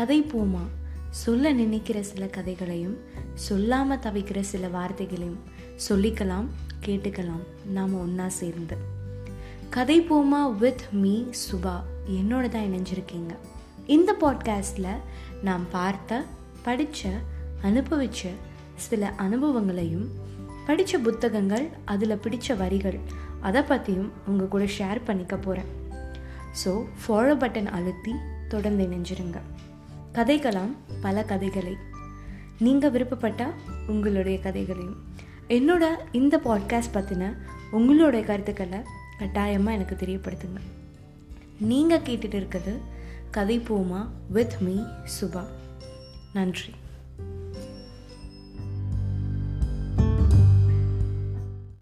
கதை போமா சொல்ல நினைக்கிற சில கதைகளையும் சொல்லாமல் தவிக்கிற சில வார்த்தைகளையும் சொல்லிக்கலாம் கேட்டுக்கலாம். நாம் ஒன்றா சேர்ந்து. கதை போமா வித் மீ சுபா என்னோட தான் இணைஞ்சிருக்கீங்க. இந்த பாட்காஸ்டில் நாம் பார்த்த படித்த அனுபவித்த சில அனுபவங்களையும் படித்த புத்தகங்கள் அதில் பிடித்த வரிகள் அதை பற்றியும் உங்கள் கூட ஷேர் பண்ணிக்க போகிறேன் ஸோ ஃபாலோ பட்டன் அழுத்தி தொடர்ந்து இணைஞ்சிருங்க. கதைகளாம் பல கதைகளை. நீங்கள் விருப்பப்பட்டால் உங்களுடைய கதைகளையும். என்னோட இந்த பாட்காஸ்ட் பற்றின உங்களுடைய கருத்துக்களை கட்டாயமாக எனக்கு தெரியப்படுத்துங்க. நீங்கள் கேட்டுட்டு இருக்கிறது கதை போமா வித் மீ சுபா. நன்றி.